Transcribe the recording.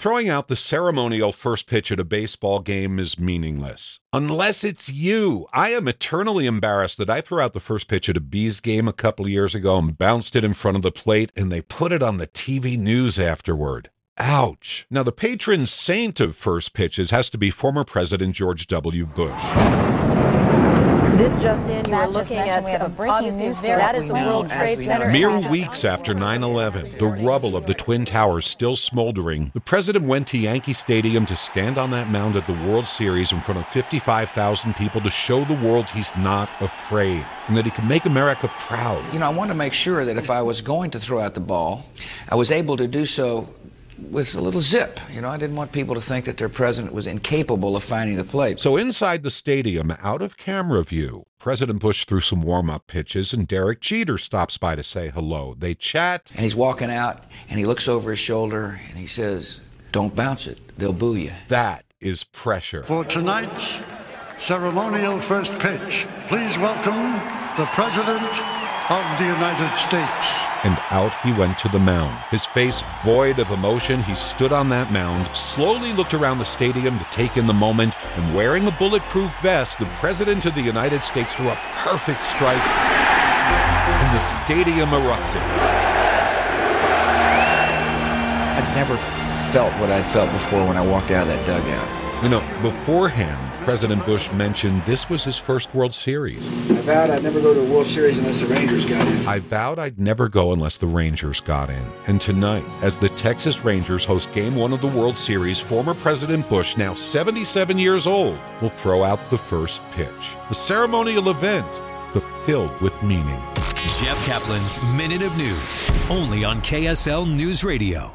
Throwing out the ceremonial first pitch at a baseball game is meaningless. Unless it's you. I am eternally embarrassed that I threw out the first pitch at a Bees game a couple of years ago and bounced it in front of the plate, and they put it on the TV news afterward. Ouch. Now, the patron saint of first pitches has to be former President George W. Bush. This just in, you are Matt just looking at we have a breaking news story That is the now World as Trade we Center. know. Mere weeks after 9 11, the rubble of the Twin Towers still smoldering, the president went to Yankee Stadium to stand on that mound at the World Series in front of 55,000 people to show the world he's not afraid and that he can make America proud. You know, I wanted to make sure that if I was going to throw out the ball, I was able to do so with a little zip. You know, I didn't want people to think that their president was incapable of finding the plate. So inside the stadium, out of camera view, President Bush threw some warm up pitches, and Derek Jeter stops by to say hello. They chat. And he's walking out, and he looks over his shoulder, and he says, Don't bounce it. They'll boo you. That is pressure. For tonight's ceremonial first pitch, please welcome the President of the United States. And out he went to the mound. His face void of emotion, he stood on that mound, slowly looked around the stadium to take in the moment, and wearing a bulletproof vest, the President of the United States threw a perfect strike, and the stadium erupted. I'd never felt what I'd felt before when I walked out of that dugout. You know, beforehand, President Bush mentioned this was his first World Series. I vowed I'd never go to a World Series unless the Rangers got in. I vowed I'd never go unless the Rangers got in. And tonight, as the Texas Rangers host Game 1 of the World Series, former President Bush, now 77 years old, will throw out the first pitch. A ceremonial event, but filled with meaning. Jeff Caplan's Minute of News, only on KSL News Radio.